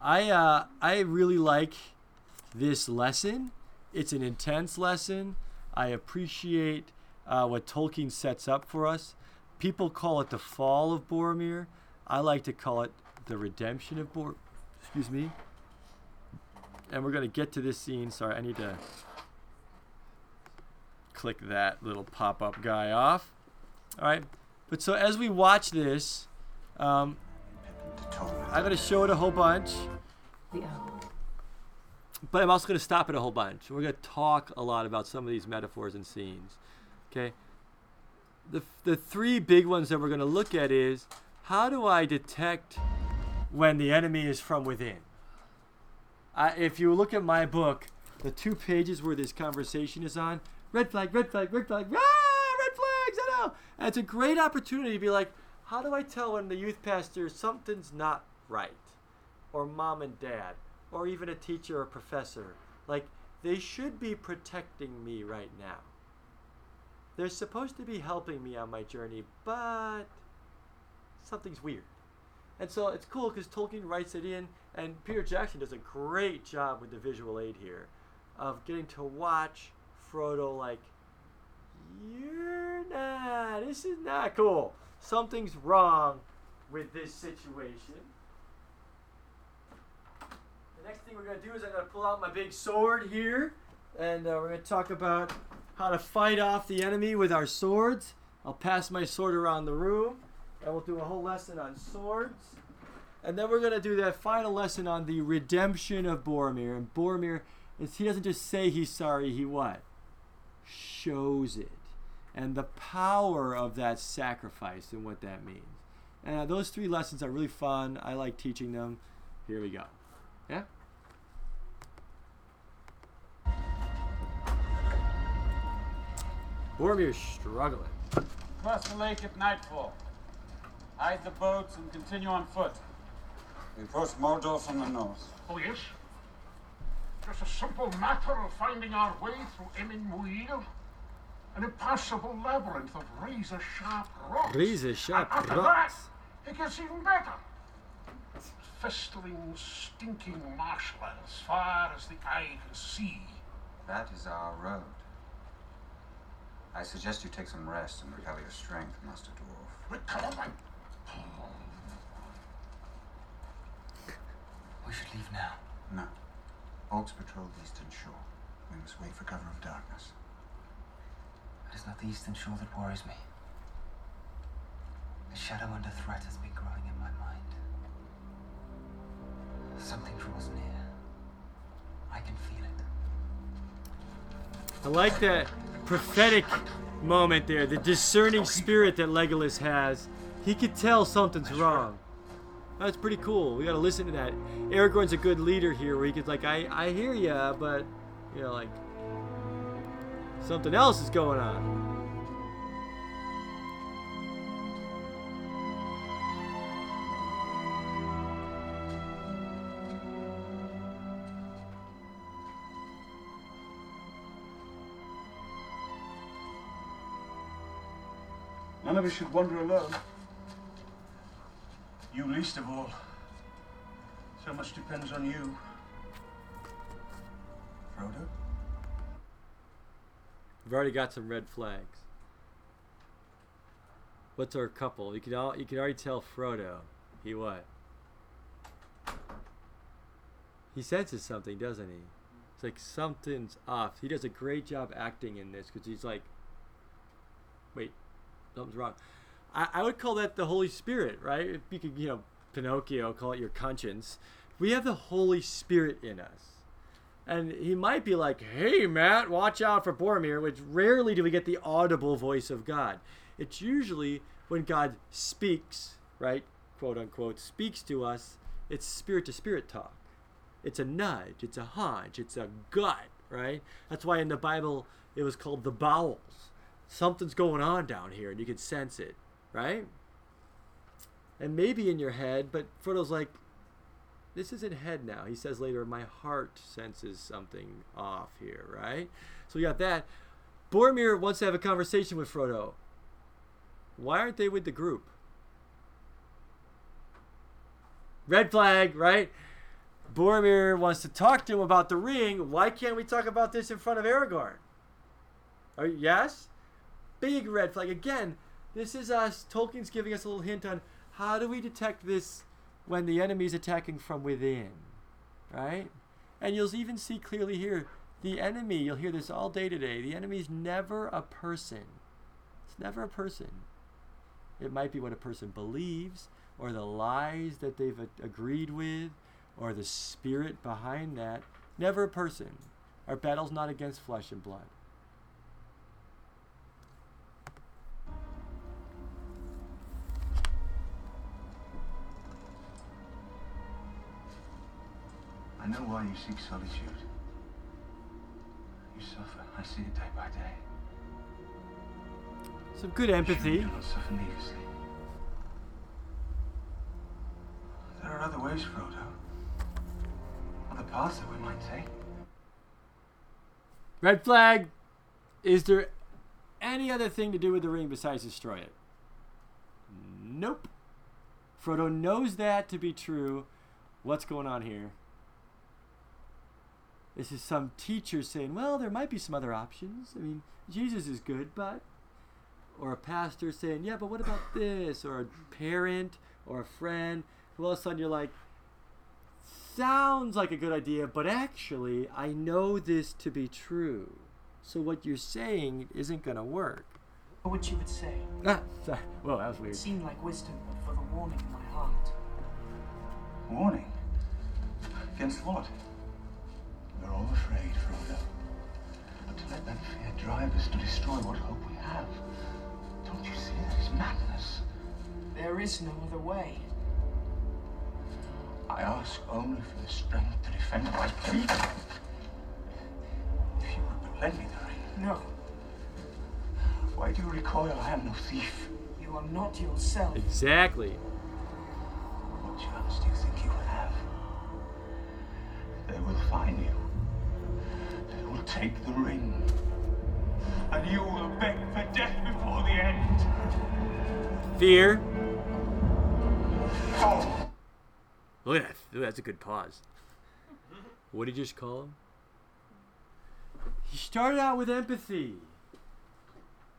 I uh, I really like this lesson. It's an intense lesson. I appreciate uh, what Tolkien sets up for us. People call it the fall of Boromir. I like to call it the redemption of Bor. Excuse me. And we're gonna get to this scene. Sorry, I need to click that little pop-up guy off. All right. But so as we watch this, um, I'm gonna show it a whole bunch. But I'm also gonna stop it a whole bunch. We're gonna talk a lot about some of these metaphors and scenes. Okay. The the three big ones that we're gonna look at is how do I detect when the enemy is from within? I, if you look at my book, the two pages where this conversation is on, red flag, red flag, red flag, ah, red flags, I know. And it's a great opportunity to be like, how do I tell when the youth pastor something's not right? Or mom and dad, or even a teacher or professor. Like, they should be protecting me right now. They're supposed to be helping me on my journey, but something's weird. And so it's cool because Tolkien writes it in, and Peter Jackson does a great job with the visual aid here of getting to watch Frodo like, you're not, this is not cool. Something's wrong with this situation. Next thing we're going to do is I'm going to pull out my big sword here, and uh, we're going to talk about how to fight off the enemy with our swords. I'll pass my sword around the room, and we'll do a whole lesson on swords. And then we're going to do that final lesson on the redemption of Boromir. And Boromir, is, he doesn't just say he's sorry, he what? Shows it. And the power of that sacrifice and what that means. And uh, those three lessons are really fun. I like teaching them. Here we go. Yeah? Boromir's struggling. Cross the lake at nightfall. Hide the boats and continue on foot. We approach Mordor from the north. Oh, yes? Just a simple matter of finding our way through Emin Muil. An impassable labyrinth of razor-sharp rocks. Razor-sharp And after rocks. That, it gets even better. It's festering, stinking marshland as far as the eye can see. That is our road. I suggest you take some rest and recover your strength, Master Dwarf. Recover my... We should leave now. No. Orcs patrol the eastern shore. We must wait for cover of darkness. It is not the eastern shore that worries me. The shadow under threat has been growing in my mind. Something draws near. I can feel it. I like that prophetic moment there, the discerning spirit that Legolas has. He could tell something's wrong. That's pretty cool. We gotta listen to that. Aragorn's a good leader here, where he could like, I, I hear ya, but you know, like something else is going on. Of us should wander alone. You least of all. So much depends on you. Frodo? We've already got some red flags. What's our couple? You can all you can already tell Frodo. He what? He senses something, doesn't he? It's like something's off. He does a great job acting in this because he's like, wait, something's wrong. I, I would call that the Holy Spirit, right? If you could, you know, Pinocchio, call it your conscience. We have the Holy Spirit in us. And he might be like, hey, Matt, watch out for Boromir, which rarely do we get the audible voice of God. It's usually when God speaks, right? Quote unquote, speaks to us, it's spirit to spirit talk. It's a nudge, it's a hunch, it's a gut, right? That's why in the Bible it was called the bowels. Something's going on down here and you can sense it, right? And maybe in your head, but Frodo's like, this isn't head now. He says later, my heart senses something off here, right? So we got that. Boromir wants to have a conversation with Frodo. Why aren't they with the group? Red flag, right? Boromir wants to talk to him about the ring. Why can't we talk about this in front of Aragorn? Are, yes? Big red flag. Again, this is us. Tolkien's giving us a little hint on how do we detect this when the enemy's attacking from within, right? And you'll even see clearly here the enemy, you'll hear this all day today. The enemy's never a person. It's never a person. It might be what a person believes, or the lies that they've a- agreed with, or the spirit behind that. Never a person. Our battle's not against flesh and blood. I know why you seek solitude. You suffer. I see it day by day. Some good empathy. You not suffer needlessly. There are other ways, Frodo. Other paths that we might take. Red flag. Is there any other thing to do with the ring besides destroy it? Nope. Frodo knows that to be true. What's going on here? This is some teacher saying, well, there might be some other options. I mean, Jesus is good, but. Or a pastor saying, yeah, but what about this? Or a parent or a friend. Well, all of a sudden you're like, sounds like a good idea, but actually, I know this to be true. So what you're saying isn't going to work. What you would say. Ah, sorry. Whoa, that was weird. It seemed like wisdom, but for the warning in my heart. Warning? Against what? We're all afraid, Frodo. But to let that fear drive us to destroy what hope we have. Don't you see that is madness? There is no other way. I ask only for the strength to defend my people. If you would but lend me the ring. No, Why do you recoil? I am no thief. you are not yourself. Exactly. What chance do you think you have? They will find you. Will take the ring. And you will beg for death before the end. Fear. Oh! Look at that. Ooh, that's a good pause. What did you just call him? He started out with empathy.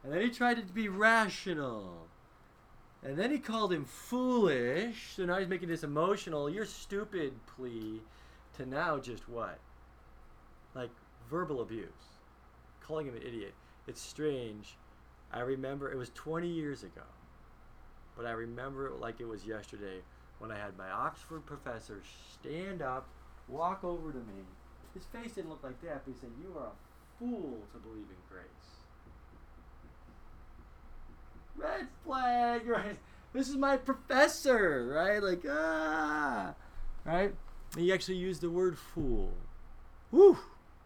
And then he tried to be rational. And then he called him foolish. So now he's making this emotional, you're stupid plea to now just what? Like verbal abuse. Calling him an idiot. It's strange. I remember it was 20 years ago. But I remember it like it was yesterday when I had my Oxford professor stand up, walk over to me. His face didn't look like that, but he said, You are a fool to believe in grace. Red flag, right? This is my professor, right? Like, ah, right? He actually used the word fool. Whew.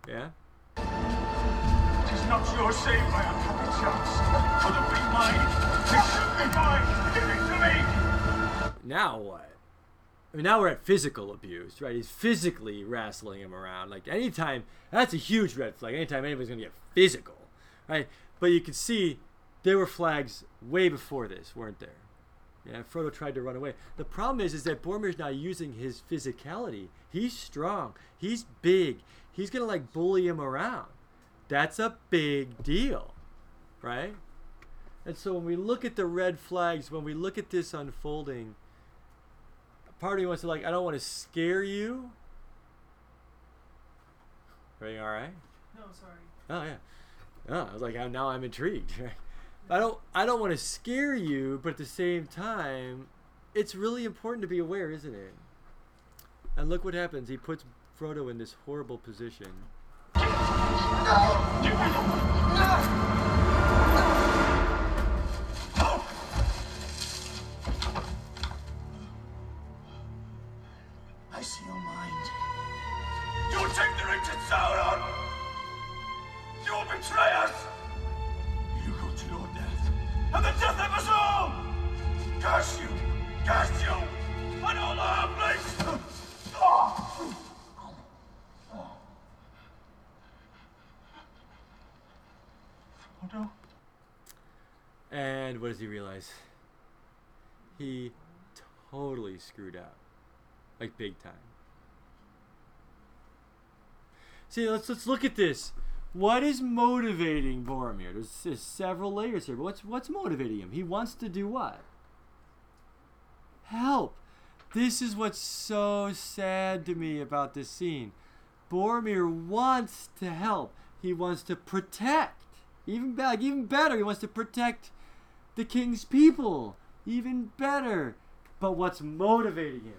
Yeah? It is not yours saved by unhappy chance. For the ring mine, it should be mine. Give it to me. now what? I mean, now we're at physical abuse, right? He's physically wrestling him around. Like anytime, that's a huge red flag. Anytime anybody's gonna get physical, right? But you can see there were flags way before this, weren't there? Yeah, Frodo tried to run away. The problem is, is that Boromir's now using his physicality. He's strong. He's big. He's gonna like bully him around. That's a big deal, right? And so when we look at the red flags, when we look at this unfolding, part of me wants to like, I don't want to scare you. Everything all right? No, sorry. Oh yeah. Oh, I was like, now I'm intrigued. I don't, I don't want to scare you, but at the same time, it's really important to be aware, isn't it? And look what happens. He puts Frodo in this horrible position. I see your mind. You will take the ring to Sauron. You will betray us. You go to your death, and the death of us all. Curse you, curse you, and all our place. What does he realize? He totally screwed up. Like big time. See, let's let's look at this. What is motivating Boromir? There's, there's several layers here, but what's what's motivating him? He wants to do what? Help. This is what's so sad to me about this scene. Boromir wants to help. He wants to protect. Even like, even better, he wants to protect the king's people. Even better. But what's motivating him?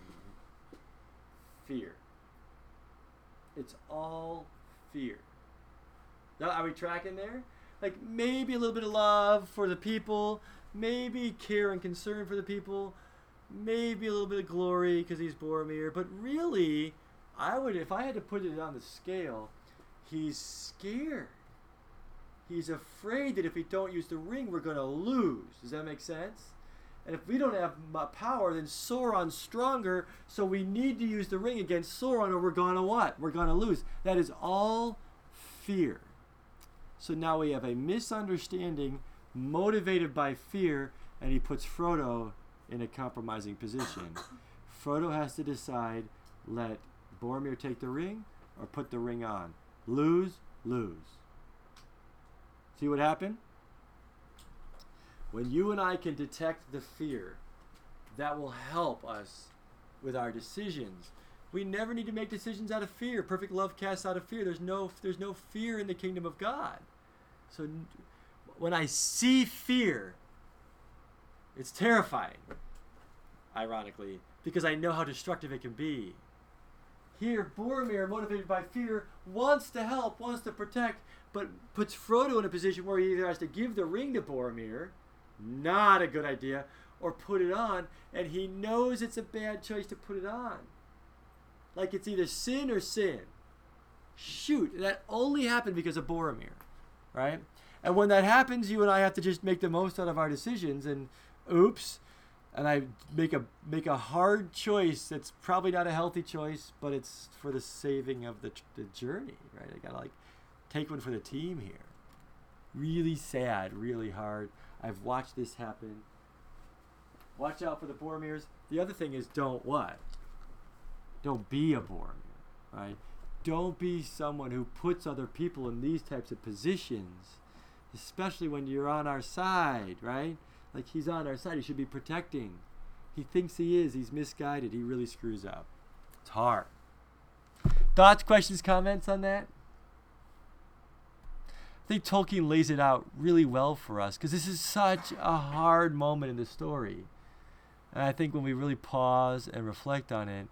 Fear. It's all fear. Now, are we tracking there? Like maybe a little bit of love for the people, maybe care and concern for the people, maybe a little bit of glory because he's Boromir. But really, I would, if I had to put it on the scale, he's scared. He's afraid that if we don't use the ring, we're going to lose. Does that make sense? And if we don't have power, then Sauron's stronger. So we need to use the ring against Sauron, or we're gonna what? We're gonna lose. That is all fear. So now we have a misunderstanding motivated by fear, and he puts Frodo in a compromising position. Frodo has to decide: let Boromir take the ring, or put the ring on. Lose, lose. See what happened? When you and I can detect the fear, that will help us with our decisions. We never need to make decisions out of fear. Perfect love casts out of fear. There's no there's no fear in the kingdom of God. So when I see fear, it's terrifying. Ironically, because I know how destructive it can be. Here, Boromir, motivated by fear, wants to help, wants to protect, but puts Frodo in a position where he either has to give the ring to Boromir, not a good idea, or put it on, and he knows it's a bad choice to put it on. Like it's either sin or sin. Shoot, that only happened because of Boromir, right? And when that happens, you and I have to just make the most out of our decisions, and oops, and I make a make a hard choice that's probably not a healthy choice, but it's for the saving of the, the journey, right? I gotta like take one for the team here. Really sad, really hard. I've watched this happen. Watch out for the Boromirs. The other thing is don't what? Don't be a Boromir, right? Don't be someone who puts other people in these types of positions, especially when you're on our side, right? Like he's on our side. He should be protecting. He thinks he is. He's misguided. He really screws up. It's hard. Thoughts, questions, comments on that? I think Tolkien lays it out really well for us because this is such a hard moment in the story. And I think when we really pause and reflect on it,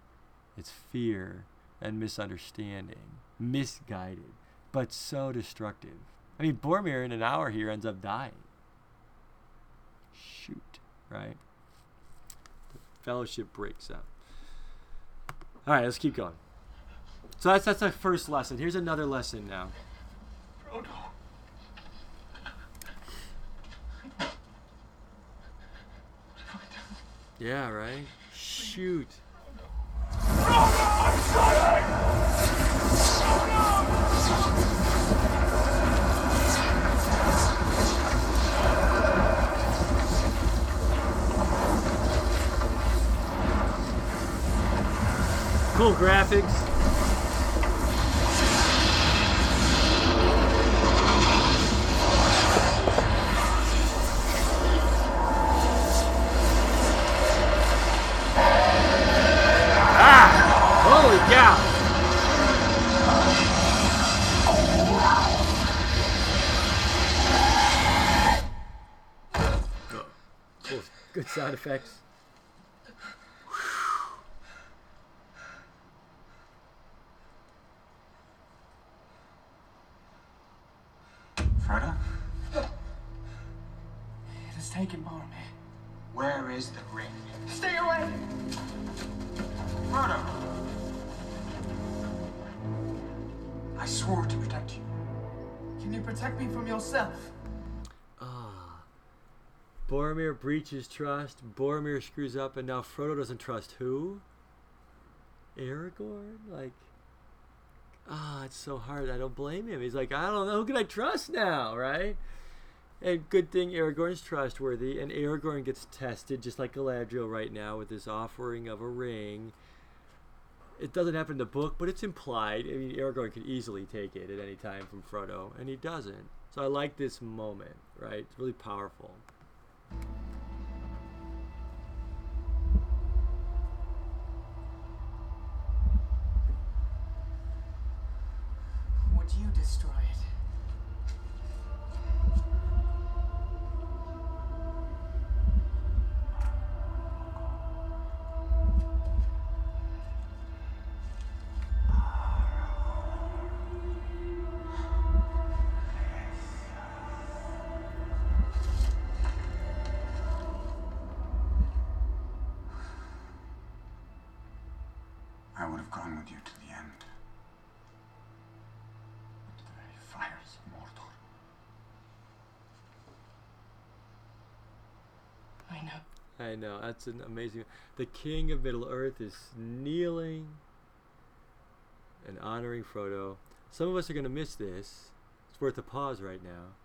it's fear and misunderstanding, misguided, but so destructive. I mean, Boromir in an hour here ends up dying. Shoot, right? The fellowship breaks up. All right, let's keep going. So that's that's our first lesson. Here's another lesson now. Frodo. Yeah, right. Shoot. Cool graphics. Cow! Cool. Good sound effects. Breaches trust. Boromir screws up, and now Frodo doesn't trust who? Aragorn? Like, ah, it's so hard. I don't blame him. He's like, I don't know. Who can I trust now, right? And good thing Aragorn's trustworthy, and Aragorn gets tested just like Galadriel right now with this offering of a ring. it doesn't happen in the book, but it's implied. I mean, Aragorn could easily take it at any time from Frodo, and he doesn't. So I like this moment, right? It's really powerful. Would you destroy it? Would have gone with you to the end. To the very fires of Mordor. I know. I know that's an amazing. The King of Middle Earth is kneeling and honoring Frodo. Some of us are going to miss this. It's worth a pause right now.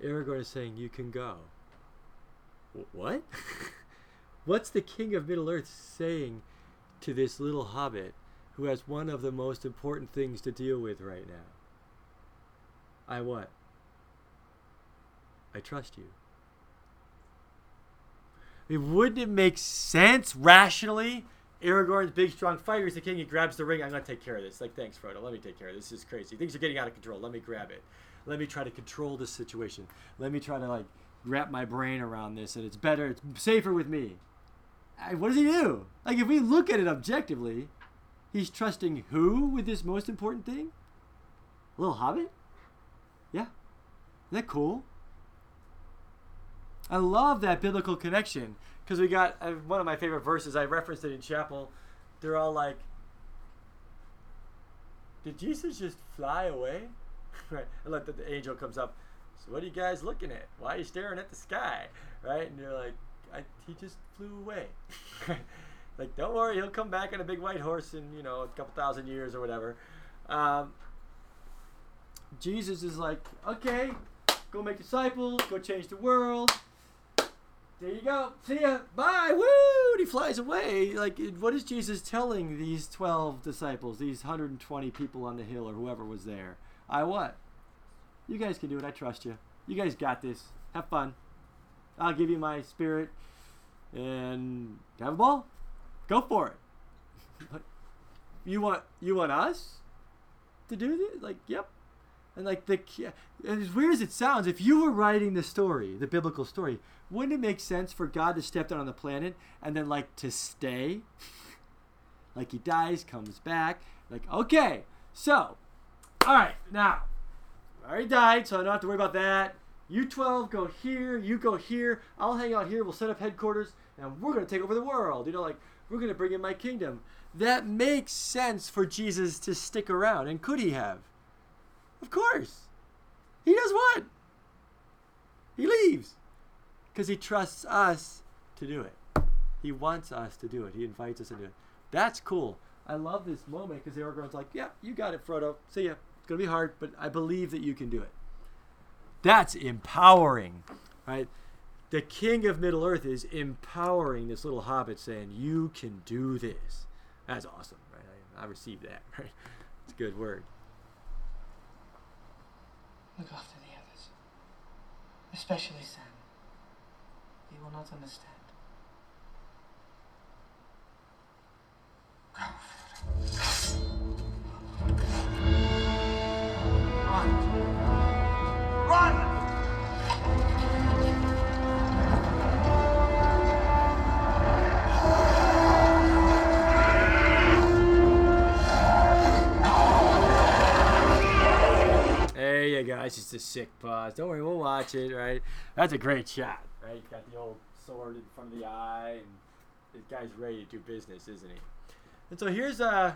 Aragorn is saying, "You can go." Wh- What? What's the King of Middle Earth saying to this little hobbit who has one of the most important things to deal with right now? I what? I trust you. I mean, wouldn't it make sense rationally? Aragorn's big, strong fighter. He's the king. He grabs the ring. I'm gonna take care of this. Like, thanks, Frodo. Let me take care of this. This is crazy. Things are getting out of control. Let me grab it. Let me try to control this situation. Let me try to like wrap my brain around this, and it's better. It's safer with me. What does he do? Like, if we look at it objectively, he's trusting who with this most important thing? little hobbit? Yeah. Isn't that cool? I love that biblical connection because we got uh, one of my favorite verses. I referenced it in chapel. They're all like, "Did Jesus just fly away?" right? And like the, the angel comes up. So what are you guys looking at? Why are you staring at the sky? Right? And you're like, I, "He just flew away." like, don't worry, he'll come back on a big white horse in you know a couple thousand years or whatever. Um, Jesus is like, okay, go make disciples, go change the world. There you go. See ya. Bye. Woo! And he flies away. Like, what is Jesus telling these 12 disciples, these 120 people on the hill, or whoever was there? I what? You guys can do it. I trust you. You guys got this. Have fun. I'll give you my spirit and have a ball. Go for it. You want you want us to do this? Like, yep. And like the as weird as it sounds, if you were writing the story, the biblical story, wouldn't it make sense for God to step down on the planet and then like to stay? like he dies, comes back, like okay, so, all right, now, I already died, so I don't have to worry about that. You twelve go here, you go here. I'll hang out here. We'll set up headquarters, and we're gonna take over the world. You know, like we're gonna bring in my kingdom. That makes sense for Jesus to stick around, and could he have? Of course. He does what? He leaves. Because he trusts us to do it. He wants us to do it. He invites us to do it. That's cool. I love this moment because the Aragorn's like, yeah, you got it, Frodo. See ya. It's going to be hard, but I believe that you can do it. That's empowering, right? The king of Middle Earth is empowering this little hobbit saying, you can do this. That's awesome, right? I, I received that, right? It's a good word. Look after the others. Especially Sam. He will not understand. Go. Just a sick pause. Don't worry, we'll watch it, right? That's a great shot, right? Got the old sword in front of the eye, and this guy's ready to do business, isn't he? And so here's uh,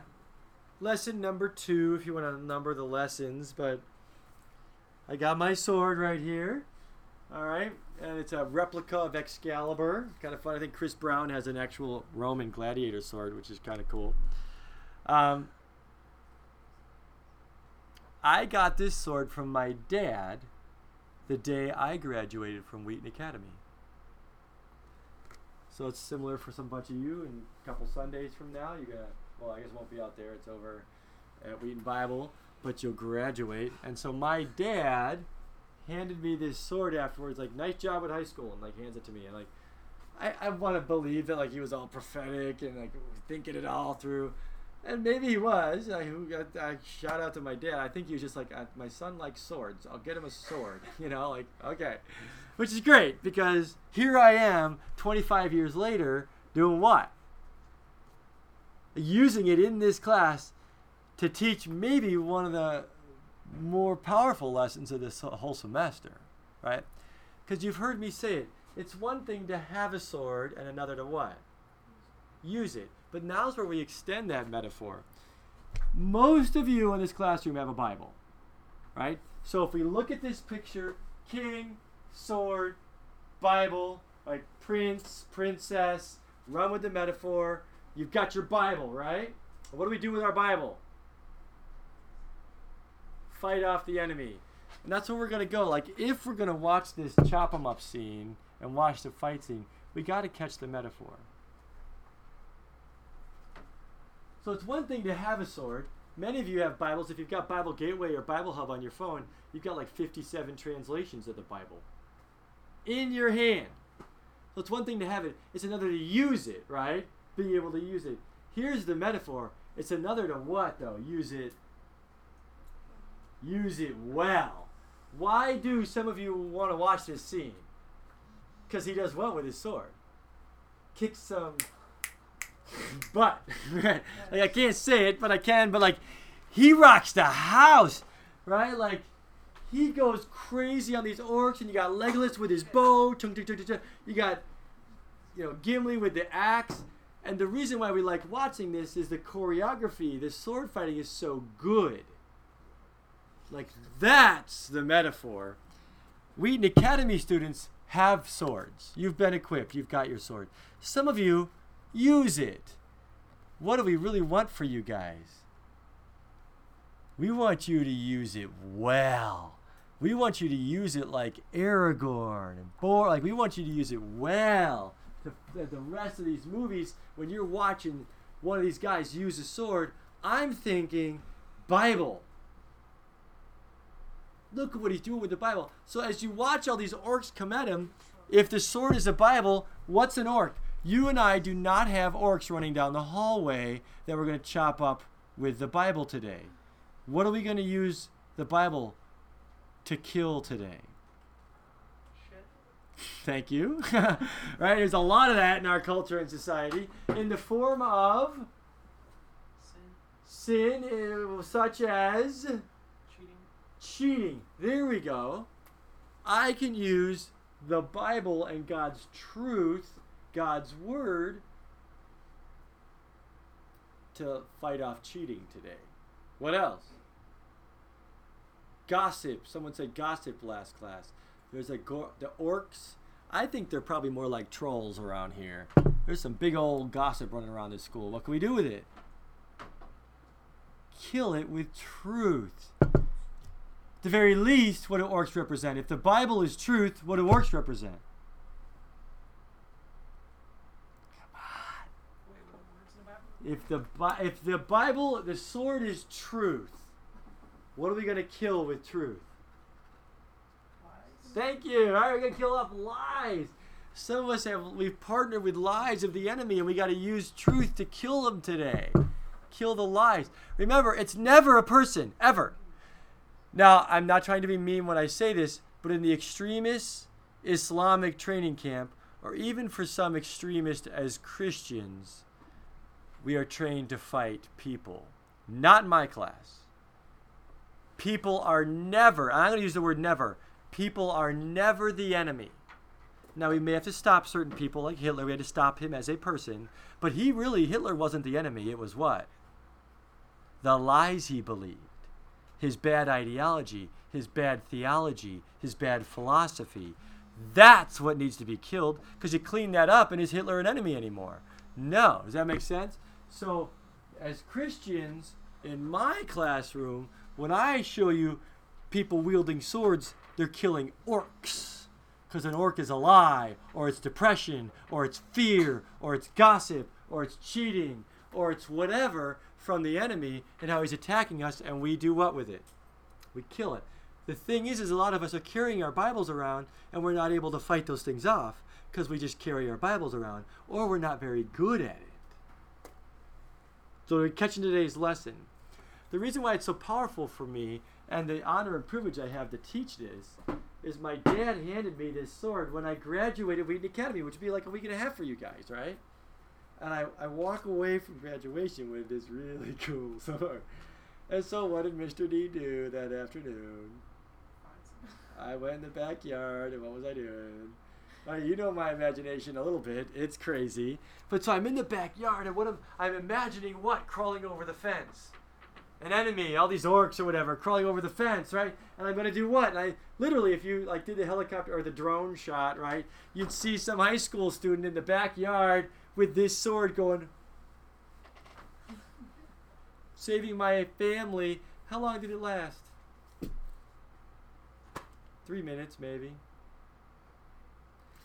lesson number two, if you want to number the lessons. But I got my sword right here. All right, and it's a replica of Excalibur. Kind of fun. I think Chris Brown has an actual Roman gladiator sword, which is kind of cool. Um, I got this sword from my dad the day I graduated from Wheaton Academy. So it's similar for some bunch of you, and a couple Sundays from now, you're gonna well, I guess it won't be out there. It's over at Wheaton Bible, but you'll graduate. And so my dad handed me this sword afterwards, like, nice job at high school, and like hands it to me. And like, I, I want to believe that like he was all prophetic and like thinking it all through. And maybe he was. I, I shout out to my dad. I think he was just like, uh, my son likes swords. I'll get him a sword. You know, like okay, which is great because here I am, 25 years later, doing what? Using it in this class to teach maybe one of the more powerful lessons of this whole semester, right? Because you've heard me say it. It's one thing to have a sword and another to what? Use it. But now's where we extend that metaphor. Most of you in this classroom have a Bible, right? So if we look at this picture, king, sword, Bible, like prince, princess, run with the metaphor. You've got your Bible, right? What do we do with our Bible? Fight off the enemy. And that's where we're going to go. Like, if we're going to watch this chop 'em up scene and watch the fight scene, we got to catch the metaphor. So it's one thing to have a sword. Many of you have Bibles. If you've got Bible Gateway or Bible Hub on your phone, you've got like 57 translations of the Bible in your hand. So it's one thing to have it, it's another to use it, right? Being able to use it. Here's the metaphor. It's another to what, though? Use it. Use it well. Why do some of you want to watch this scene? Because he does what with his sword? Kicks some butt. like I can't say it, but I can. But like, he rocks the house, right? Like, he goes crazy on these orcs, and you got Legolas with his bow. You got, you know, Gimli with the axe. And the reason why we like watching this is the choreography. The sword fighting is so good. Like that's the metaphor. Wheaton Academy students have swords. You've been equipped. You've got your sword. Some of you use it. What do we really want for you guys? We want you to use it well. We want you to use it like Aragorn and Bor. Like we want you to use it well. The, the rest of these movies, when you're watching one of these guys use a sword, I'm thinking Bible. Look at what he's doing with the Bible. So as you watch all these orcs come at him, if the sword is a Bible, what's an orc? You and I do not have orcs running down the hallway that we're going to chop up with the Bible today. What are we going to use the Bible to kill today? Thank you. right? There's a lot of that in our culture and society in the form of sin, uh, such as Cheating. cheating. There we go. I can use the Bible and God's truth, God's word, to fight off cheating today. What else? Gossip. Someone said gossip last class. There's a go- the orcs. I think they're probably more like trolls around here. There's some big old gossip running around this school. What can we do with it? Kill it with truth. At the very least, what do orcs represent? If the Bible is truth, what do orcs represent? Wait, what words in the Bible? If the if the Bible, the sword is truth, what are we gonna kill with truth? Lies. Thank you. All right, we're gonna kill off lies. Some of us have we've partnered with lies of the enemy, and we got to use truth to kill them today. Kill the lies. Remember, it's never a person ever. Now, I'm not trying to be mean when I say this, but in the extremist Islamic training camp, or even for some extremists as Christians, we are trained to fight people. Not my class. People are never, I'm going to use the word never, people are never the enemy. Now, we may have to stop certain people like Hitler. We had to stop him as a person. But he really, Hitler wasn't the enemy. It was what? The lies he believed, his bad ideology, his bad theology, his bad philosophy. That's what needs to be killed because you clean that up and is Hitler an enemy anymore? No. Does that make sense? So, as Christians in my classroom, when I show you people wielding swords, they're killing orcs. Because an orc is a lie, or it's depression, or it's fear, or it's gossip, or it's cheating, or it's whatever from the enemy and how he's attacking us, and we do what with it? We kill it. The thing is, is a lot of us are carrying our Bibles around, and we're not able to fight those things off because we just carry our Bibles around, or we're not very good at it. So we're catching today's lesson. The reason why it's so powerful for me, and the honor and privilege I have to teach this, is my dad handed me this sword when I graduated Wheaton Academy, which would be like a week and a half for you guys, right? And I, I walk away from graduation with this really cool sword. And so what did Mr. D do that afternoon? I went in the backyard, and what was I doing? You know my imagination a little bit. It's crazy. But so I'm in the backyard, and what am I'm imagining what crawling over the fence? An enemy, all these orcs or whatever, crawling over the fence, right? And I'm gonna do what? And I literally, if you like did the helicopter or the drone shot, right? You'd see some high school student in the backyard with this sword going, saving my family. How long did it last? Three minutes, maybe.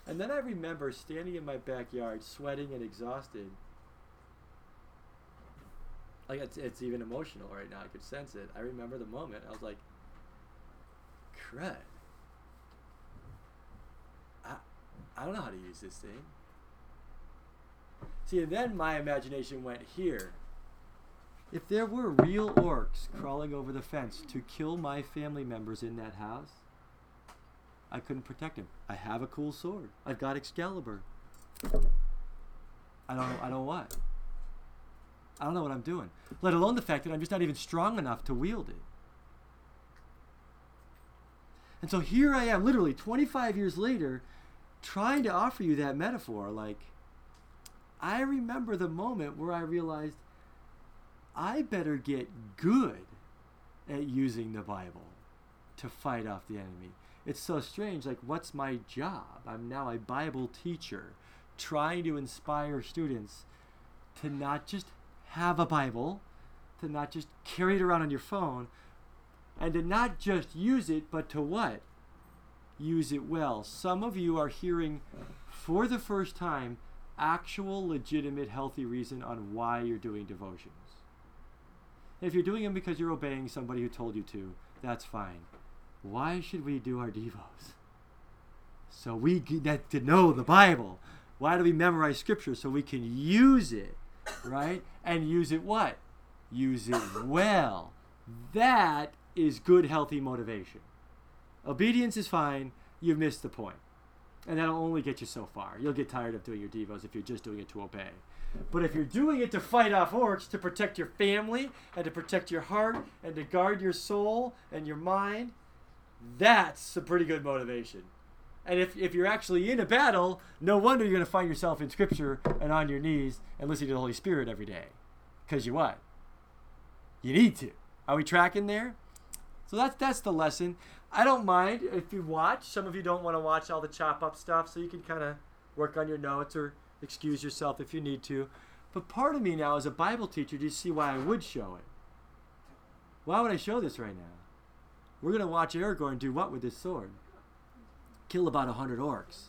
And then I remember standing in my backyard, sweating and exhausted. Like it's, it's even emotional right now. I could sense it. I remember the moment. I was like, crud. I, I don't know how to use this thing. See, and then my imagination went here. If there were real orcs crawling over the fence to kill my family members in that house, I couldn't protect him. I have a cool sword. I've got Excalibur. I don't. I don't what. I don't know what I'm doing. Let alone the fact that I'm just not even strong enough to wield it. And so here I am, literally 25 years later, trying to offer you that metaphor. Like, I remember the moment where I realized I better get good at using the Bible to fight off the enemy. It's so strange. Like, what's my job? I'm now a Bible teacher trying to inspire students to not just have a Bible, to not just carry it around on your phone, and to not just use it, but to what? Use it well. Some of you are hearing for the first time actual, legitimate, healthy reason on why you're doing devotions. If you're doing them because you're obeying somebody who told you to, that's fine. Why should we do our devos? So we get to know the Bible. Why do we memorize scripture? So we can use it, right? And use it what? Use it well. That is good, healthy motivation. Obedience is fine. You've missed the point. And that'll only get you so far. You'll get tired of doing your devos if you're just doing it to obey. But if you're doing it to fight off orcs, to protect your family, and to protect your heart, and to guard your soul and your mind, that's a pretty good motivation. And if, if you're actually in a battle, no wonder you're going to find yourself in Scripture and on your knees and listening to the Holy Spirit every day. Because you what? You need to. Are we tracking there? So that's that's the lesson. I don't mind if you watch. Some of you don't want to watch all the chop up stuff, so you can kind of work on your notes or excuse yourself if you need to. But part of me now, as a Bible teacher, do you see why I would show it? Why would I show this right now? We're going to watch Aragorn do what with this sword? Kill about a hundred orcs.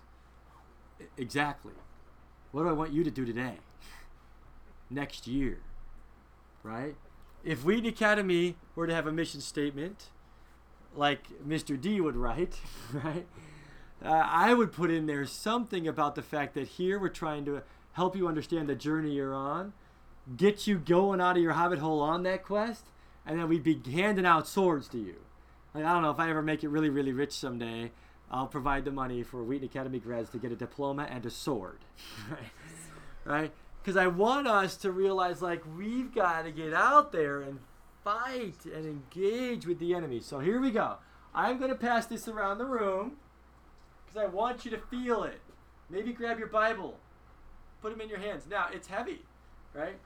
I- exactly. What do I want you to do today? Next year. Right? If Wheaton Academy were to have a mission statement, like Mr. D would write, right? Uh, I would put in there something about the fact that here we're trying to help you understand the journey you're on, get you going out of your hobbit hole on that quest, and then we'd be handing out swords to you. Like, I don't know if I ever make it really, really rich someday, I'll provide the money for Wheaton Academy grads to get a diploma and a sword, right? Right? Because I want us to realize like we've got to get out there and fight and engage with the enemy. So here we go. I'm going to pass this around the room because I want you to feel it. Maybe grab your Bible, put them in your hands. Now it's heavy, right?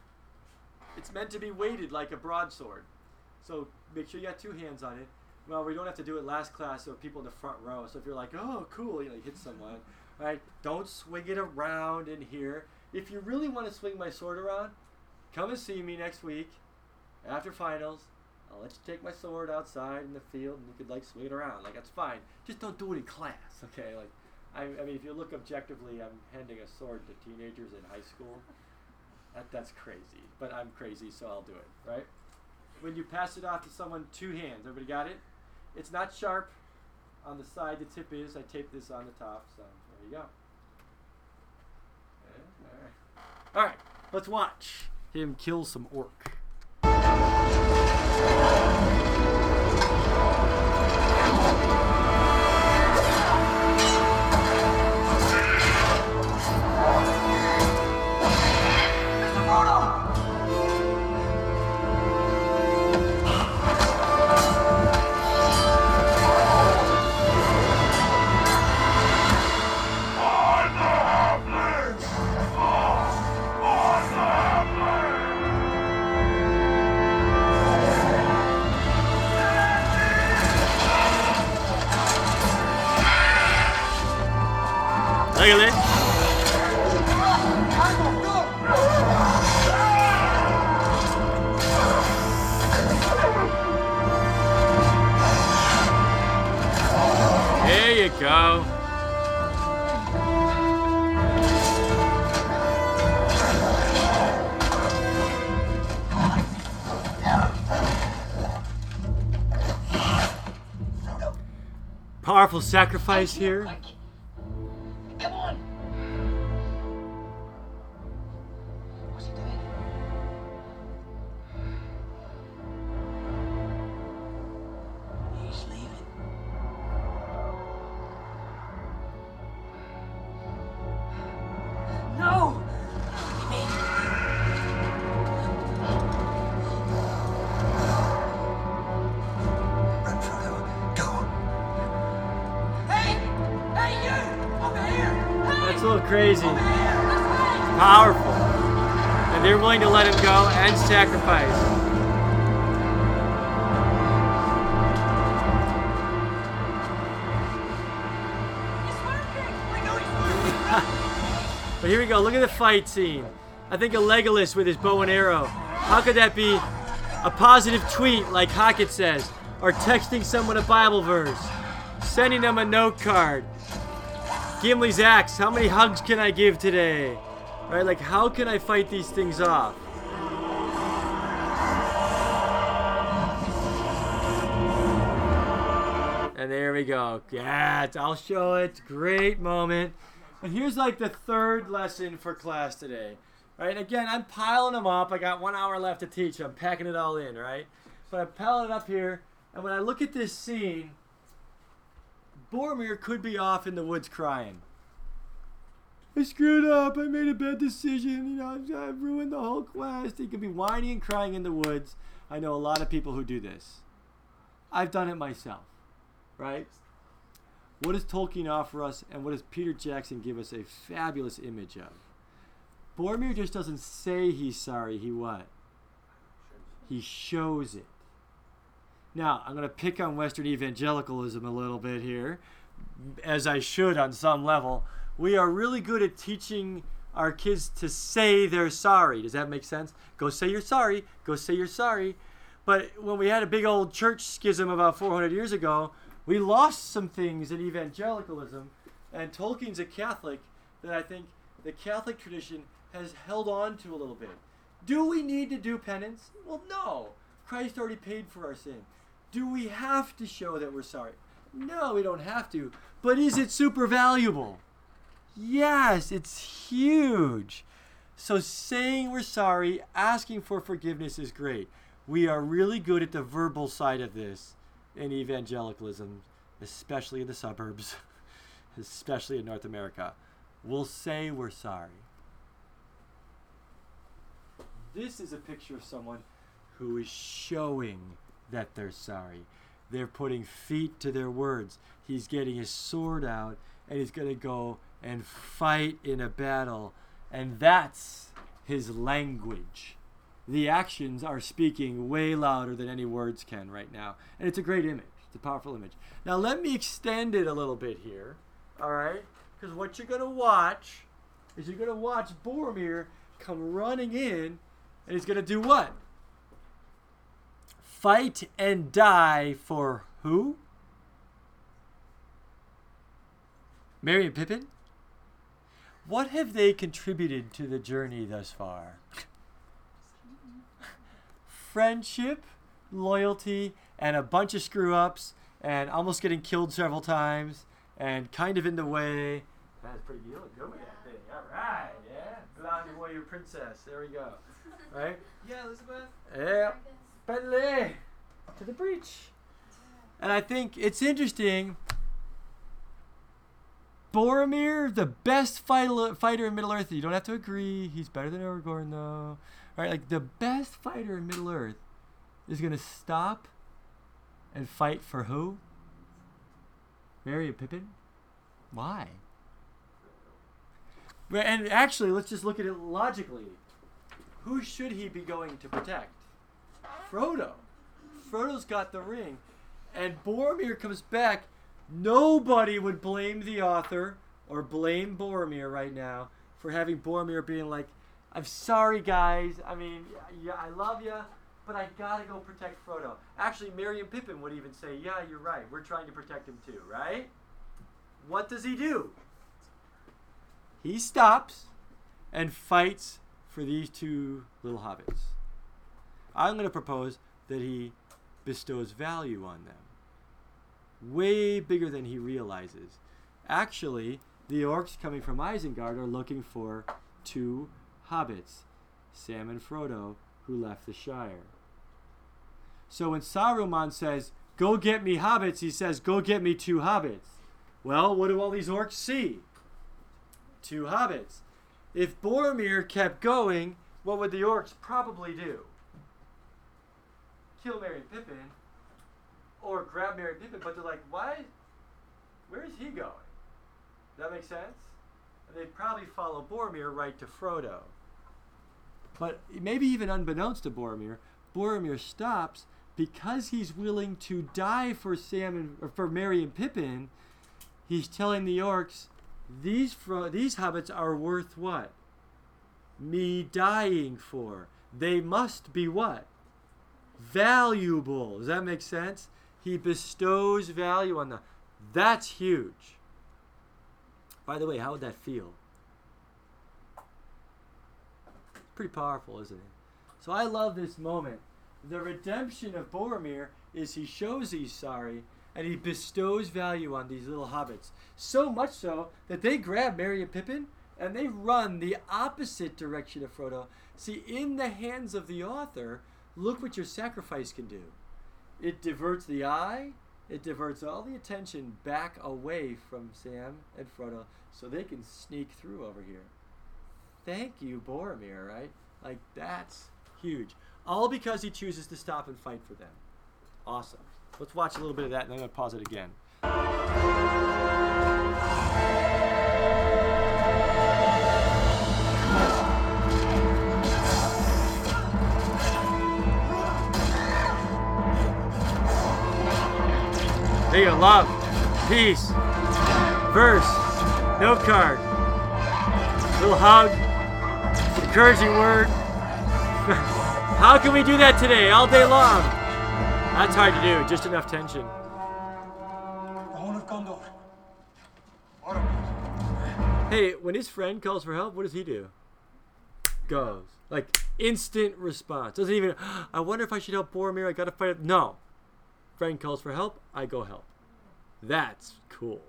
It's meant to be weighted like a broadsword. So make sure you got two hands on it. Well, we don't have to do it last class, so people in the front row. So if you're like, oh, cool, you know, you hit someone, right? Don't swing it around in here. If you really want to swing my sword around, come and see me next week after finals. I'll let you take my sword outside in the field, and you could like swing it around. Like that's fine. Just don't do it in class, okay? Like, I, I mean, if you look objectively, I'm handing a sword to teenagers in high school. That, that's crazy, but I'm crazy, so I'll do it, right? When you pass it off to someone, two hands. Everybody got it? It's not sharp on the side the tip is. I taped this on the top, so there you go. All right. All right, let's watch him kill some orc. Powerful sacrifice here. Fight scene. I think of Legolas with his bow and arrow. How could that be a positive tweet, like Hackett says, or texting someone a Bible verse, sending them a note card, Gimli's axe. How many hugs can I give today? Right? Like, how can I fight these things off? And there we go. Yeah, I'll show it. Great moment. And here's like the third lesson for class today. Right? Again, I'm piling them up. I got one hour left to teach. I'm packing it all in, right? But I'm piling it up here. And when I look at this scene, Boromir could be off in the woods crying. I screwed up. I made a bad decision. You know, I ruined the whole quest. He could be whining and crying in the woods. I know a lot of people who do this. I've done it myself, right? What does Tolkien offer us, and what does Peter Jackson give us a fabulous image of? Boromir just doesn't say he's sorry. He what? He shows it. Now, I'm going to pick on Western evangelicalism a little bit here, as I should on some level. We are really good at teaching our kids to say they're sorry. Does that make sense? Go say you're sorry. Go say you're sorry. But when we had a big old church schism about 400 years ago, we lost some things in evangelicalism. And Tolkien's a Catholic that I think the Catholic tradition has held on to a little bit. Do we need to do penance? Well, no. Christ already paid for our sin. Do we have to show that we're sorry? No, we don't have to. But is it super valuable? Yes, it's huge. So saying we're sorry, asking for forgiveness is great. We are really good at the verbal side of this in evangelicalism, especially in the suburbs, especially in North America. We'll say we're sorry. This is a picture of someone who is showing that they're sorry. They're putting feet to their words. He's getting his sword out and he's going to go and fight in a battle. And that's his language. The actions are speaking way louder than any words can right now. And it's a great image. It's a powerful image. Now, let me extend it a little bit here. All right? Because what you're going to watch is you're going to watch Boromir come running in and he's going to do what? Fight and die for who? Merry and Pippin? What have they contributed to the journey thus far? Friendship, loyalty, and a bunch of screw ups, and almost getting killed several times, and kind of in the way. That's pretty good. Go with that thing. All right, yeah. Blonde warrior princess. There we go. Right? Yeah, Elizabeth. Yeah. Bentley to the breach. And I think it's interesting. Boromir, the best fighter, fighter in Middle Earth. You don't have to agree. He's better than Aragorn, though. Right? Like the best fighter in Middle Earth is gonna stop and fight for who? Merry and Pippin. Why? And actually, let's just look at it logically. Who should he be going to protect? Frodo. Frodo's got the ring. And Boromir comes back. Nobody would blame the author or blame Boromir right now for having Boromir being like, I'm sorry, guys. I mean, yeah, I love you, but I gotta go protect Frodo. Actually, Merry and Pippin would even say, Yeah, you're right. We're trying to protect him too, right? What does he do? He stops and fights for these two little hobbits. I'm going to propose that he bestows value on them. Way bigger than he realizes. Actually, the orcs coming from Isengard are looking for two hobbits, Sam and Frodo, who left the Shire. So when Saruman says, Go get me hobbits, he says, Go get me two hobbits. Well, what do all these orcs see? Two hobbits. If Boromir kept going, what would the orcs probably do? Kill Merry Pippin, or grab Merry Pippin, but they're like, why? Where is he going? That make sense? And they'd probably follow Boromir right to Frodo. But maybe even unbeknownst to Boromir, Boromir stops because he's willing to die for Sam and or for Merry and Pippin. He's telling the orcs, these fro- these hobbits are worth what? Me dying for. They must be what? Valuable. Does that make sense? He bestows value on them. That's huge. By the way, how would that feel? Pretty powerful, isn't it? So I love this moment. The redemption of Boromir is he shows he's sorry and he bestows value on these little hobbits. So much so that they grab Merry and Pippin and they run the opposite direction of Frodo. See, in the hands of the author, look what your sacrifice can do. It diverts the eye, it diverts all the attention back away from Sam and Frodo so they can sneak through over here. Thank you, Boromir, right? Like, that's huge. All because he chooses to stop and fight for them. Awesome. Let's watch a little bit of that and then I'm going to pause it again. You. Love, peace, verse, note card, little hug, encouraging word. How can we do that today, all day long? That's hard to do. Just enough tension. Hey, when his friend calls for help, what does he do? Goes. Like instant response. Doesn't even. I wonder if I should help Boromir. I gotta fight. No. Friend calls for help. I go help. That's cool.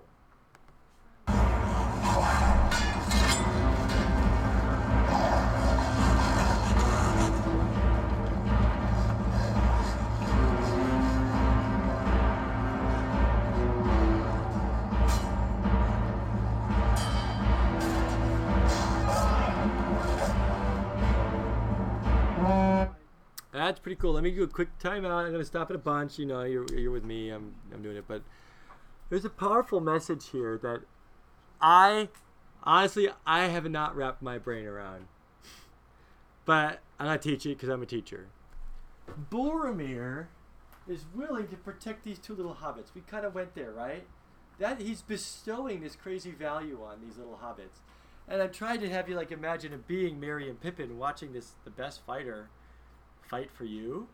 That's pretty cool. Let me do a quick timeout. I'm gonna stop at a bunch. You know, you're, you're with me. I'm I'm doing it. But there's a powerful message here that I honestly I have not wrapped my brain around. But I'm gonna teach it because I'm a teacher. Boromir is willing to protect these two little hobbits. We kind of went there, right? That he's bestowing this crazy value on these little hobbits. And I'm trying to have you like imagine it being Merry and Pippin watching this the best fighter fight for you.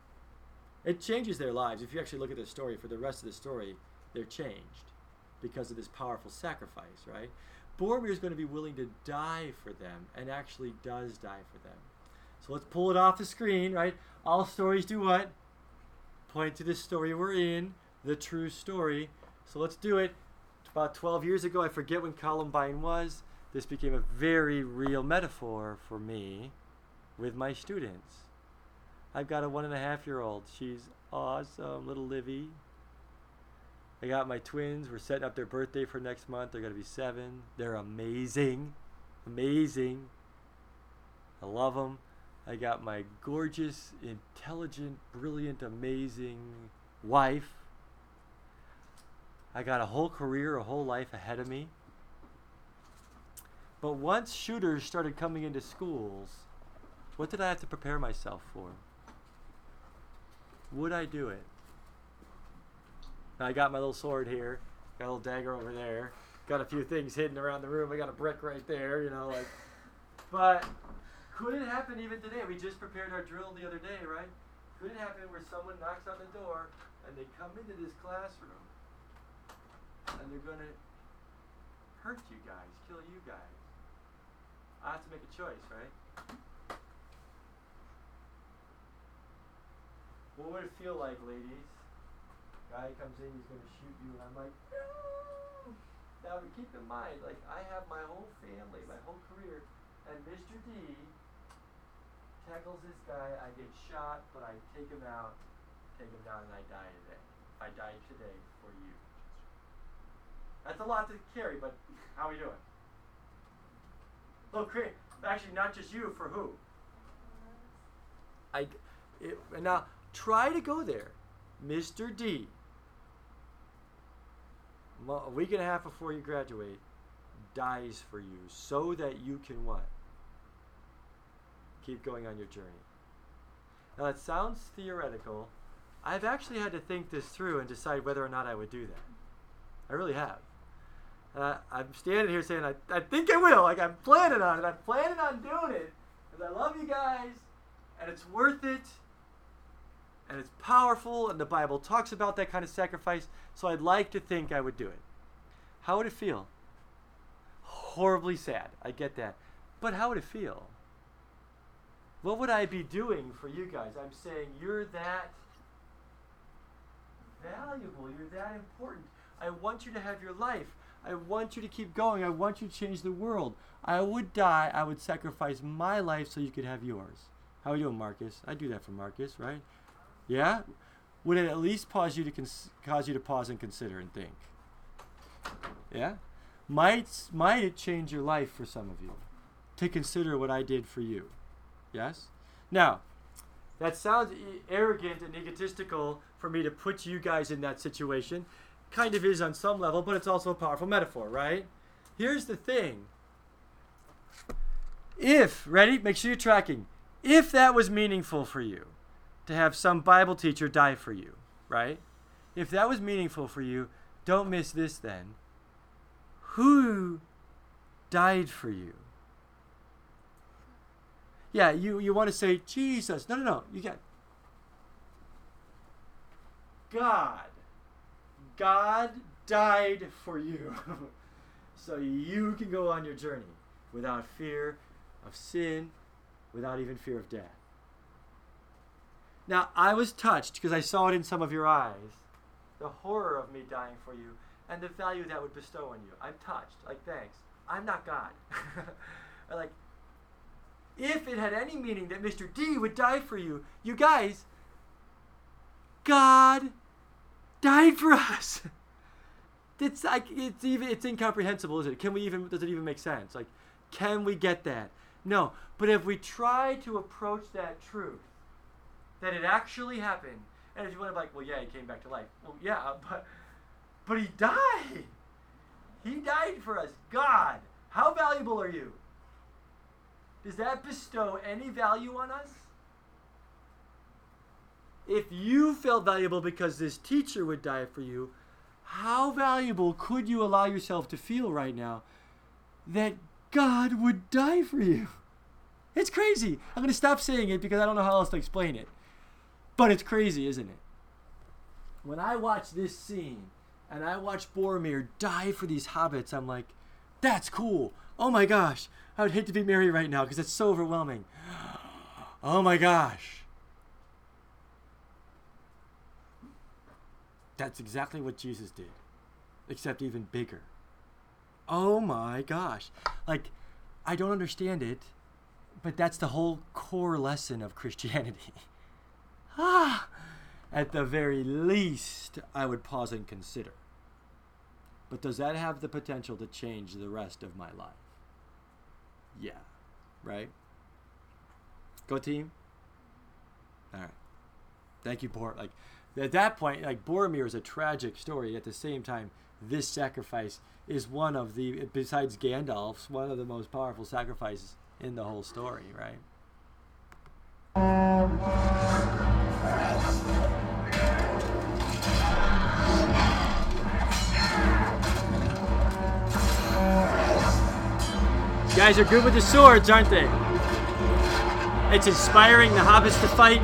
It changes their lives. If you actually look at the story, for the rest of the story, they're changed because of this powerful sacrifice, right? Boromir is going to be willing to die for them and actually does die for them. So let's pull it off the screen, right? All stories do what? Point to the story we're in, the true story. So let's do it. About 12 years ago, I forget when Columbine was, this became a very real metaphor for me with my students. I've got a one and a half year old. She's awesome, little Livy. I got my twins. We're setting up their birthday for next month. They're going to be seven. They're amazing. Amazing. I love them. I got my gorgeous, intelligent, brilliant, amazing wife. I got a whole career, a whole life ahead of me. But once shooters started coming into schools, what did I have to prepare myself for? Would I do it? I got my little sword here, got a little dagger over there, got a few things hidden around the room. I got a brick right there, you know, like. But could it happen even today? We just prepared our drill the other day, right? Could it happen where someone knocks on the door and they come into this classroom and they're gonna hurt you guys, kill you guys? I have to make a choice, right? What would it feel like, ladies? Guy comes in, he's gonna shoot you, and I'm like, no. Now keep in mind, like I have my whole family, my whole career, and Mr. D tackles this guy. I get shot, but I take him out, take him down, and I die today. I die today for you. That's a lot to carry, but how are we doing? Look, actually, not just you. For who? I. It, now try to go there, Mr. D, a week and a half before you graduate, dies for you, so that you can what? Keep going on your journey. Now that sounds theoretical. I've actually had to think this through and decide whether or not I would do that. I really have. Uh, I'm standing here saying I, I think I will. Like I'm planning on it. I'm planning on doing it because I love you guys, and it's worth it, and it's powerful, and the Bible talks about that kind of sacrifice. So I'd like to think I would do it. How would it feel? Horribly sad. I get that, but how would it feel? What would I be doing for you guys? I'm saying you're that valuable. You're that important. I want you to have your life. I want you to keep going. I want you to change the world. I would die. I would sacrifice my life so you could have yours. How are you doing, Marcus? I do that for Marcus, right? Yeah. Would it at least pause you to cons- cause you to pause and consider and think? Yeah. Might might it change your life for some of you to consider what I did for you? Yes. Now, that sounds arrogant and egotistical for me to put you guys in that situation. Kind of is on some level, but it's also a powerful metaphor, right? Here's the thing. If, ready? Make sure you're tracking. If that was meaningful for you to have some Bible teacher die for you, right? If that was meaningful for you, don't miss this then. Who died for you? Yeah, you, you want to say Jesus. No, no, no. You got God. God died for you. so you can go on your journey without fear of sin, without even fear of death. Now, I was touched because I saw it in some of your eyes the horror of me dying for you and the value that would bestow on you. I'm touched. Like, thanks. I'm not God. Like, if it had any meaning that Mr. D would die for you, you guys, God died for us. It's like it's even it's incomprehensible, is it? Can we even does it even make sense? Like, can we get that? No. But if we try to approach that truth, that it actually happened, and if you want to be like, well, yeah, he came back to life. Well, yeah, but but he died. He died for us. God, how valuable are you? Does that bestow any value on us? If you felt valuable because this teacher would die for you, how valuable could you allow yourself to feel right now that God would die for you? It's crazy. I'm going to stop saying it because I don't know how else to explain it. But it's crazy, isn't it? When I watch this scene and I watch Boromir die for these hobbits, I'm like, that's cool. Oh my gosh. I would hate to be Merry right now because it's so overwhelming. Oh my gosh. That's exactly what Jesus did, except even bigger. Oh my gosh. Like, I don't understand it, but that's the whole core lesson of Christianity. ah, at the very least, I would pause and consider. But does that have the potential to change the rest of my life? Yeah, right? Go team. All right. Thank you, Bor. Like at that point, like Boromir is a tragic story. At the same time, this sacrifice is one of the besides Gandalf's one of the most powerful sacrifices in the whole story, right? Guys are good with the swords, aren't they? It's inspiring the hobbits to fight.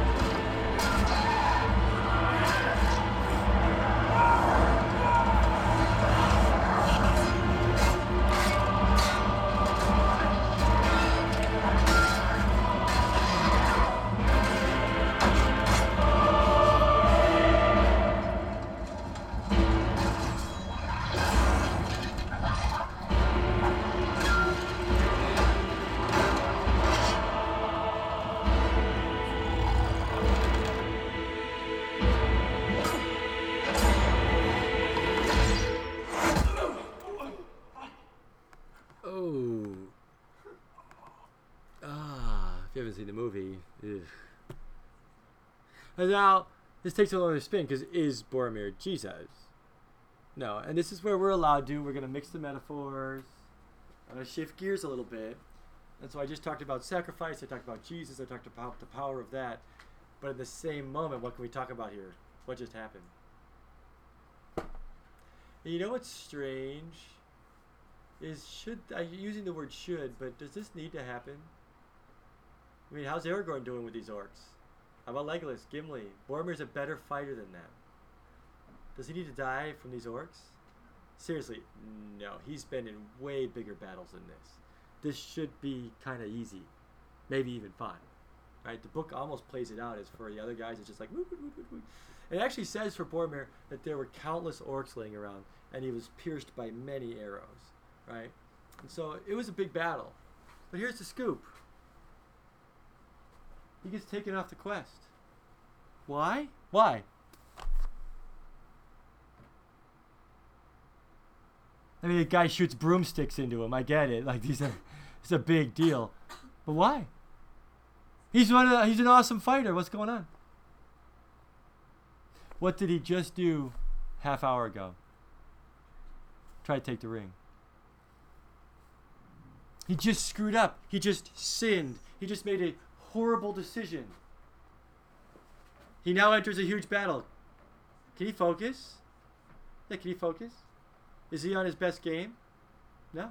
And now this takes a little spin because is Boromir Jesus? No, and this is where we're allowed to. We're gonna mix the metaphors. I'm gonna shift gears a little bit. And so I just talked about sacrifice. I talked about Jesus. I talked about the power of that. But at the same moment, what can we talk about here? What just happened? And you know what's strange? is should I'm using the word should, but does this need to happen? I mean, how's Aragorn doing with these orcs? About Legolas, Gimli? Boromir's a better fighter than them. Does he need to die from these orcs? Seriously, no. He's been in way bigger battles than this. This should be kind of easy, maybe even fun, right? The book almost plays it out as for the other guys. It's just like woo, woo, woo. It actually says for Boromir that there were countless orcs laying around, and he was pierced by many arrows right? And so it was a big battle. But here's the scoop he gets taken off the quest. Why? Why? I mean, the guy shoots broomsticks into him. I get it. Like these are, it's a big deal. But why? He's one. Of the, he's an awesome fighter. What's going on? What did he just do half hour ago? Try to take the ring. He just screwed up. He just sinned. He just made a horrible decision. He now enters a huge battle. Can he focus? Yeah, can he focus? Is he on his best game? No.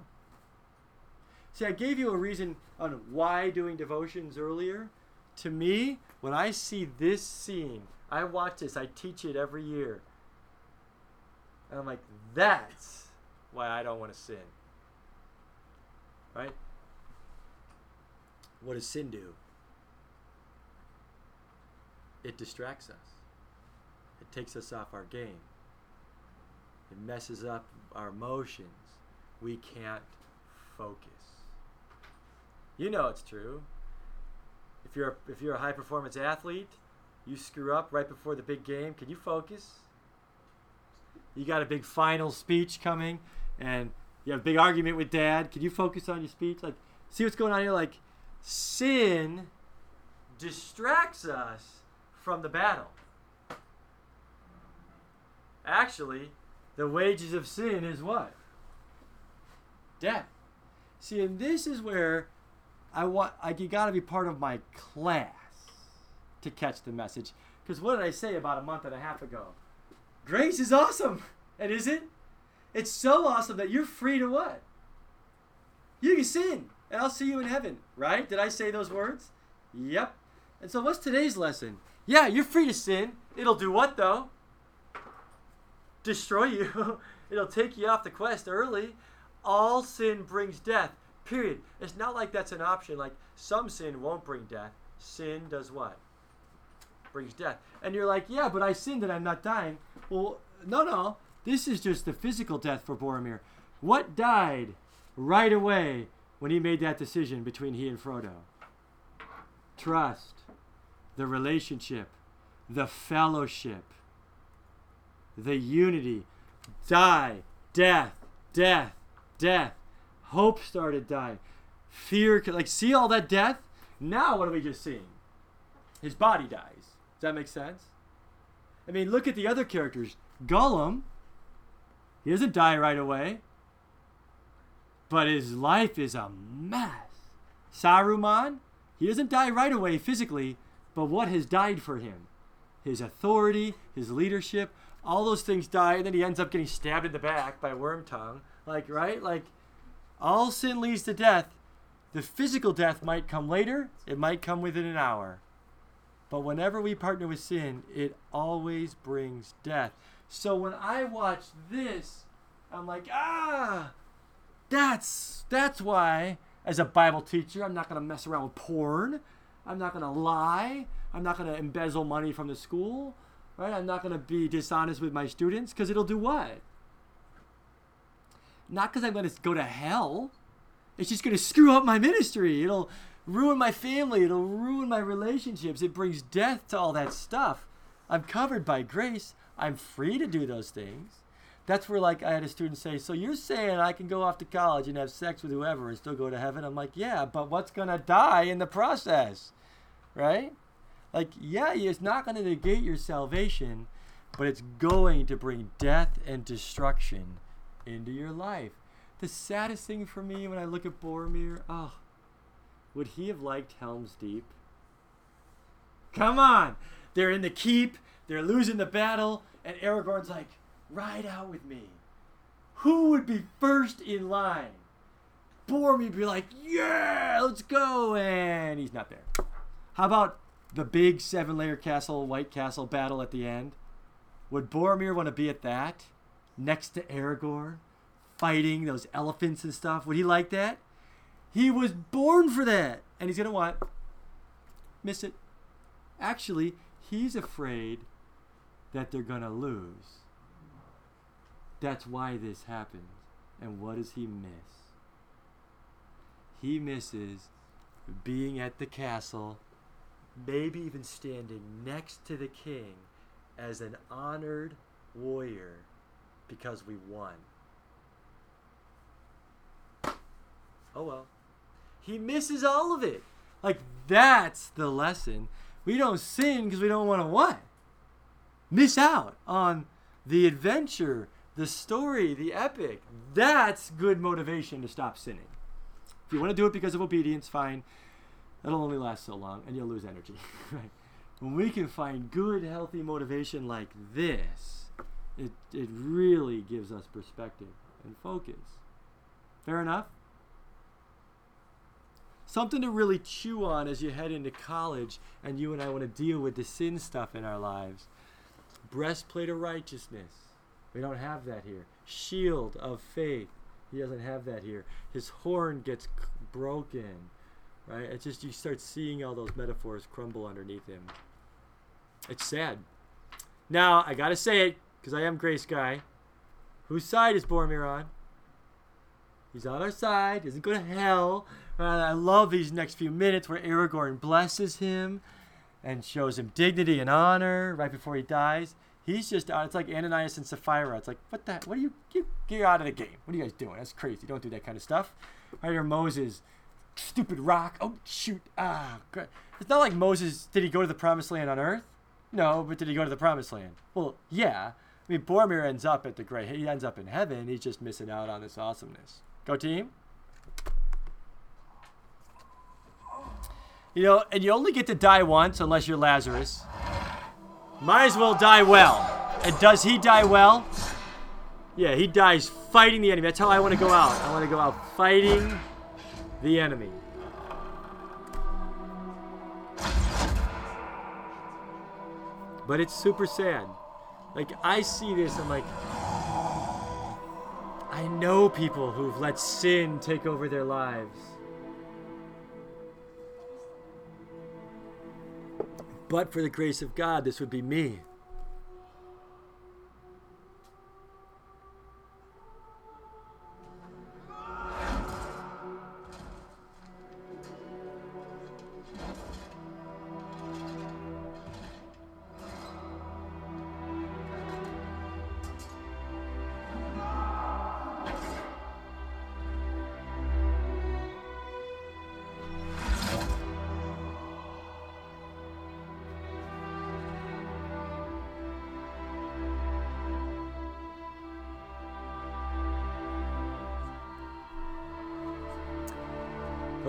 See, I gave you a reason on why doing devotions earlier. To me, when I see this scene, I watch this, I teach it every year. And I'm like, that's why I don't want to sin. Right? What does sin do? It distracts us. It takes us off our game. It messes up our emotions. We can't focus. You know it's true. If you're a, if you're a high performance athlete, you screw up right before the big game. Can you focus? You got a big final speech coming, and you have a big argument with dad. Can you focus on your speech? Like, see what's going on here? Like, sin distracts us from the battle. Actually, the wages of sin is what? Death. See, and this is where I want, like, you got to be part of my class to catch the message. Because what did I say about a month and a half ago? Grace is awesome. And is it? It's so awesome that you're free to what? You can sin, and I'll see you in heaven. Right? Did I say those words? Yep. And so, what's today's lesson? Yeah, you're free to sin. It'll do what, though? Destroy you. It'll take you off the quest early. All sin brings death. Period. It's not like that's an option. Like some sin won't bring death. sin does what? Brings death. And you're like, yeah, but I sinned and I'm not dying. Well, no, no. This is just the physical death for Boromir. What died right away when he made that decision between he and Frodo? Trust, the relationship, the fellowship, the unity. Die, death, death, death. Hope started dying. Fear, like, see all that death? Now, what are we just seeing? His body dies. Does that make sense? I mean, look at the other characters. Gollum, he doesn't die right away, but his life is a mess. Saruman, he doesn't die right away physically, but what has died for him? His authority, his leadership, all those things die, and then he ends up getting stabbed in the back by Wormtongue. Like, right? Like, all sin leads to death. The physical death might come later, it might come within an hour. But whenever we partner with sin, it always brings death. So when I watch this, I'm like, ah, that's that's why as a Bible teacher, I'm not going to mess around with porn. I'm not going to lie. I'm not going to embezzle money from the school, right? I'm not going to be dishonest with my students because it'll do what? Not because I'm going to go to hell. It's just going to screw up my ministry. It'll ruin my family. It'll ruin my relationships. It brings death to all that stuff. I'm covered by grace. I'm free to do those things. That's where, like, I had a student say, So you're saying I can go off to college and have sex with whoever and still go to heaven? I'm like, Yeah, but what's going to die in the process? Right? Like, yeah, it's not going to negate your salvation, but it's going to bring death and destruction into your life. The saddest thing for me when I look at Boromir, oh, would he have liked Helm's Deep? Come on! They're in the keep, they're losing the battle, and Aragorn's like, ride out with me. Who would be first in line? Boromir would be like, yeah, let's go, and he's not there. How about the big seven layer castle, White Castle battle at the end? Would Boromir want to be at that? Next to Aragorn? Fighting those elephants and stuff? Would he like that? He was born for that. And he's going to what? Miss it. Actually, he's afraid that they're going to lose. That's why this happens. And what does he miss? He misses being at the castle, maybe even standing next to the king as an honored warrior because we won. Oh well. He misses all of it. Like that's the lesson. We don't sin because we don't want to what? Miss out on the adventure, the story, the epic. That's good motivation to stop sinning. If you want to do it because of obedience, fine. That'll only last so long and you'll lose energy. right? When we can find good, healthy motivation like this, it, it really gives us perspective and focus. Fair enough? Something to really chew on as you head into college and you and I want to deal with the sin stuff in our lives. Breastplate of righteousness. We don't have that here. Shield of faith. He doesn't have that here. His horn gets broken. Right? It's just you start seeing all those metaphors crumble underneath him. It's sad. Now, I got to say it because I am Grace Guy. Whose side is Boromir on? He's on our side. Doesn't go to hell. Uh, I love these next few minutes where Aragorn blesses him and shows him dignity and honor right before he dies. He's just out. It's like Ananias and Sapphira. It's like, what the? What are you? you get out of the game. What are you guys doing? That's crazy. Don't do that kind of stuff. Right here, Moses, stupid rock. Oh shoot! Ah, God. it's not like Moses. Did he go to the promised land on Earth? No, but did he go to the promised land? Well, yeah. I mean, Boromir ends up at the great. He ends up in heaven. He's just missing out on this awesomeness. Go team. You know, and you only get to die once unless you're Lazarus. Might as well die well. And does he die well? Yeah, he dies fighting the enemy. That's how I want to go out. I want to go out fighting the enemy. But it's super sad. Like, I see this, I'm like, I know people who've let sin take over their lives. but for the grace of God, this would be me.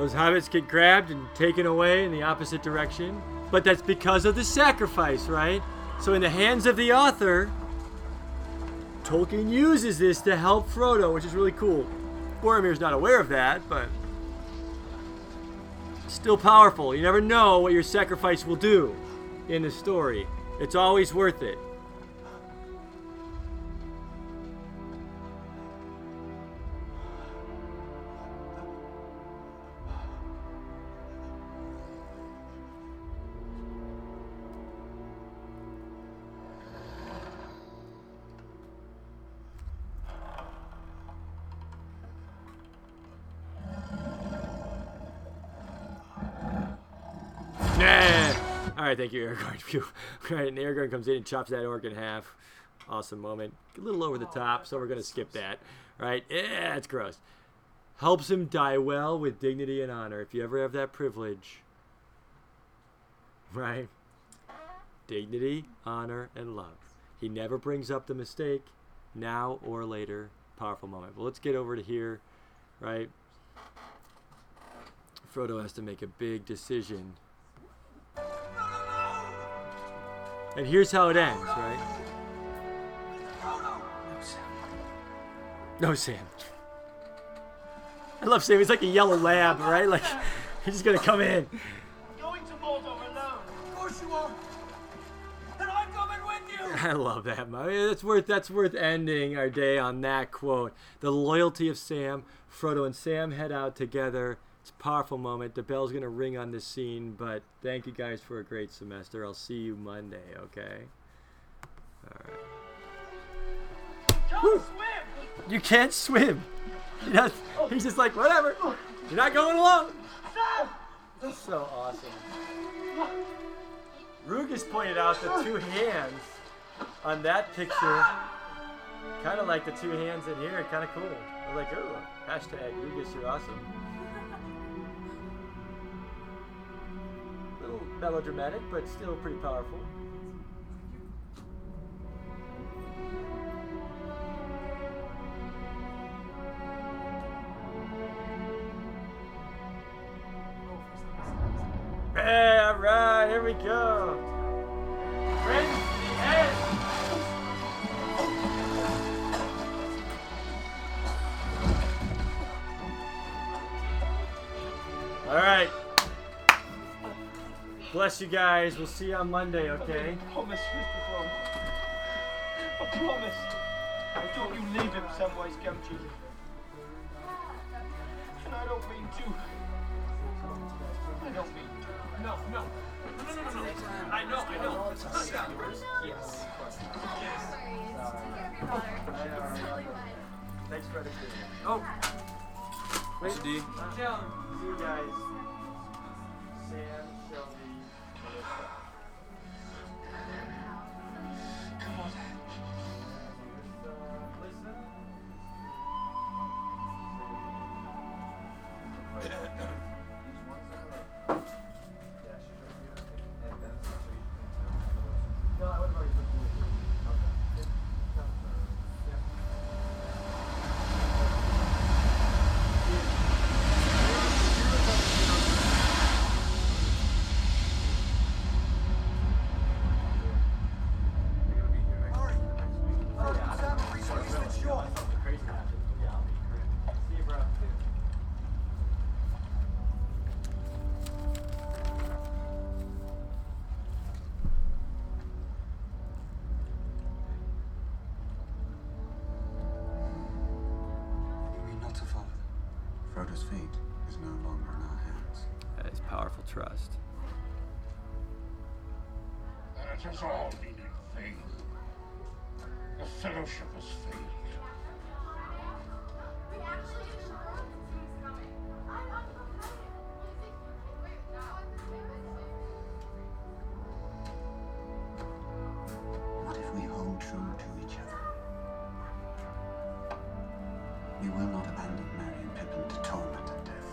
Those hobbits get grabbed and taken away in the opposite direction. But that's because of the sacrifice, right? So, in the hands of the author, Tolkien uses this to help Frodo, which is really cool. Boromir's not aware of that, but still powerful. You never know what your sacrifice will do in the story. It's always worth it. Right, thank you, Aragorn. Phew. All right, and Aragorn comes in and chops that orc in half. Awesome moment. A little over the top, so we're gonna skip that. Right? Yeah, it's gross. Helps him die well with dignity and honor. If you ever have that privilege, right? Dignity, honor, and love. He never brings up the mistake, now or later. Powerful moment. Well, let's get over to here, right? Frodo has to make a big decision. And here's how it ends, right? No, Sam. I love Sam. He's like a yellow lab, right? Like, he's just gonna come in. Going to Mordor alone. Of course you are. And I'm coming with you. I love that. I mean, that's worth that's worth ending our day on that quote. The loyalty of Sam. Frodo and Sam head out together. It's a powerful moment. The bell's gonna ring on this scene. But thank you guys for a great semester. I'll see you Monday. Okay. All right. Don't swim. You can't swim. He does, he's just like whatever. You're not going alone. That's so awesome. Rugus pointed out the two hands on that picture, kind of like the two hands in here, kind of cool. I was like, ooh, hashtag Rugus, you're awesome. Melodramatic, but still pretty powerful. Hey, all right, here we go. Friends the end. All right. Bless you guys. We'll see you on Monday, okay? I promise, Mr. Brom. I promise. I thought you leave him somewhere, Scumchy. And I don't mean to. I don't mean to. No, no. No, no, no, no, no. I know, I know. It's not that yours. Yes. Thanks for everything. Oh. Wait, D? See you guys. Sam, has all been in vain. The Fellowship has failed. What if we hold true to each other? We will not abandon Merry and Pippin to torment and death.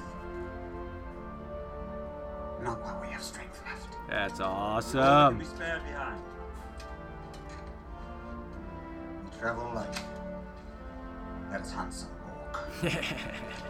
Not while we have strength. That's awesome. be spared behind. Travel light. Us hunt orc.